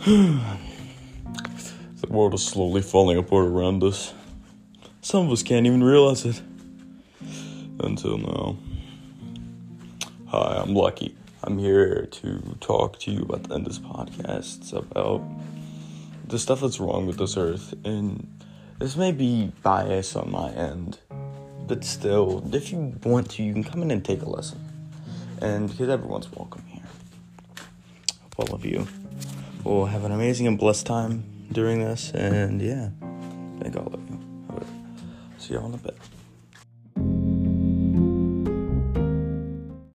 the world is slowly falling apart around us. Some of us can't even realize it. Until now. Hi, I'm Lucky. I'm here to talk to you about the end of this podcast It's about the stuff that's wrong with this earth. And this may be bias on my end, but still, if you want to, you can come in and take a lesson. And because everyone's welcome here. Hope all of you will have an amazing and blessed time during this. And yeah, thank all of you. See y'all in a bit.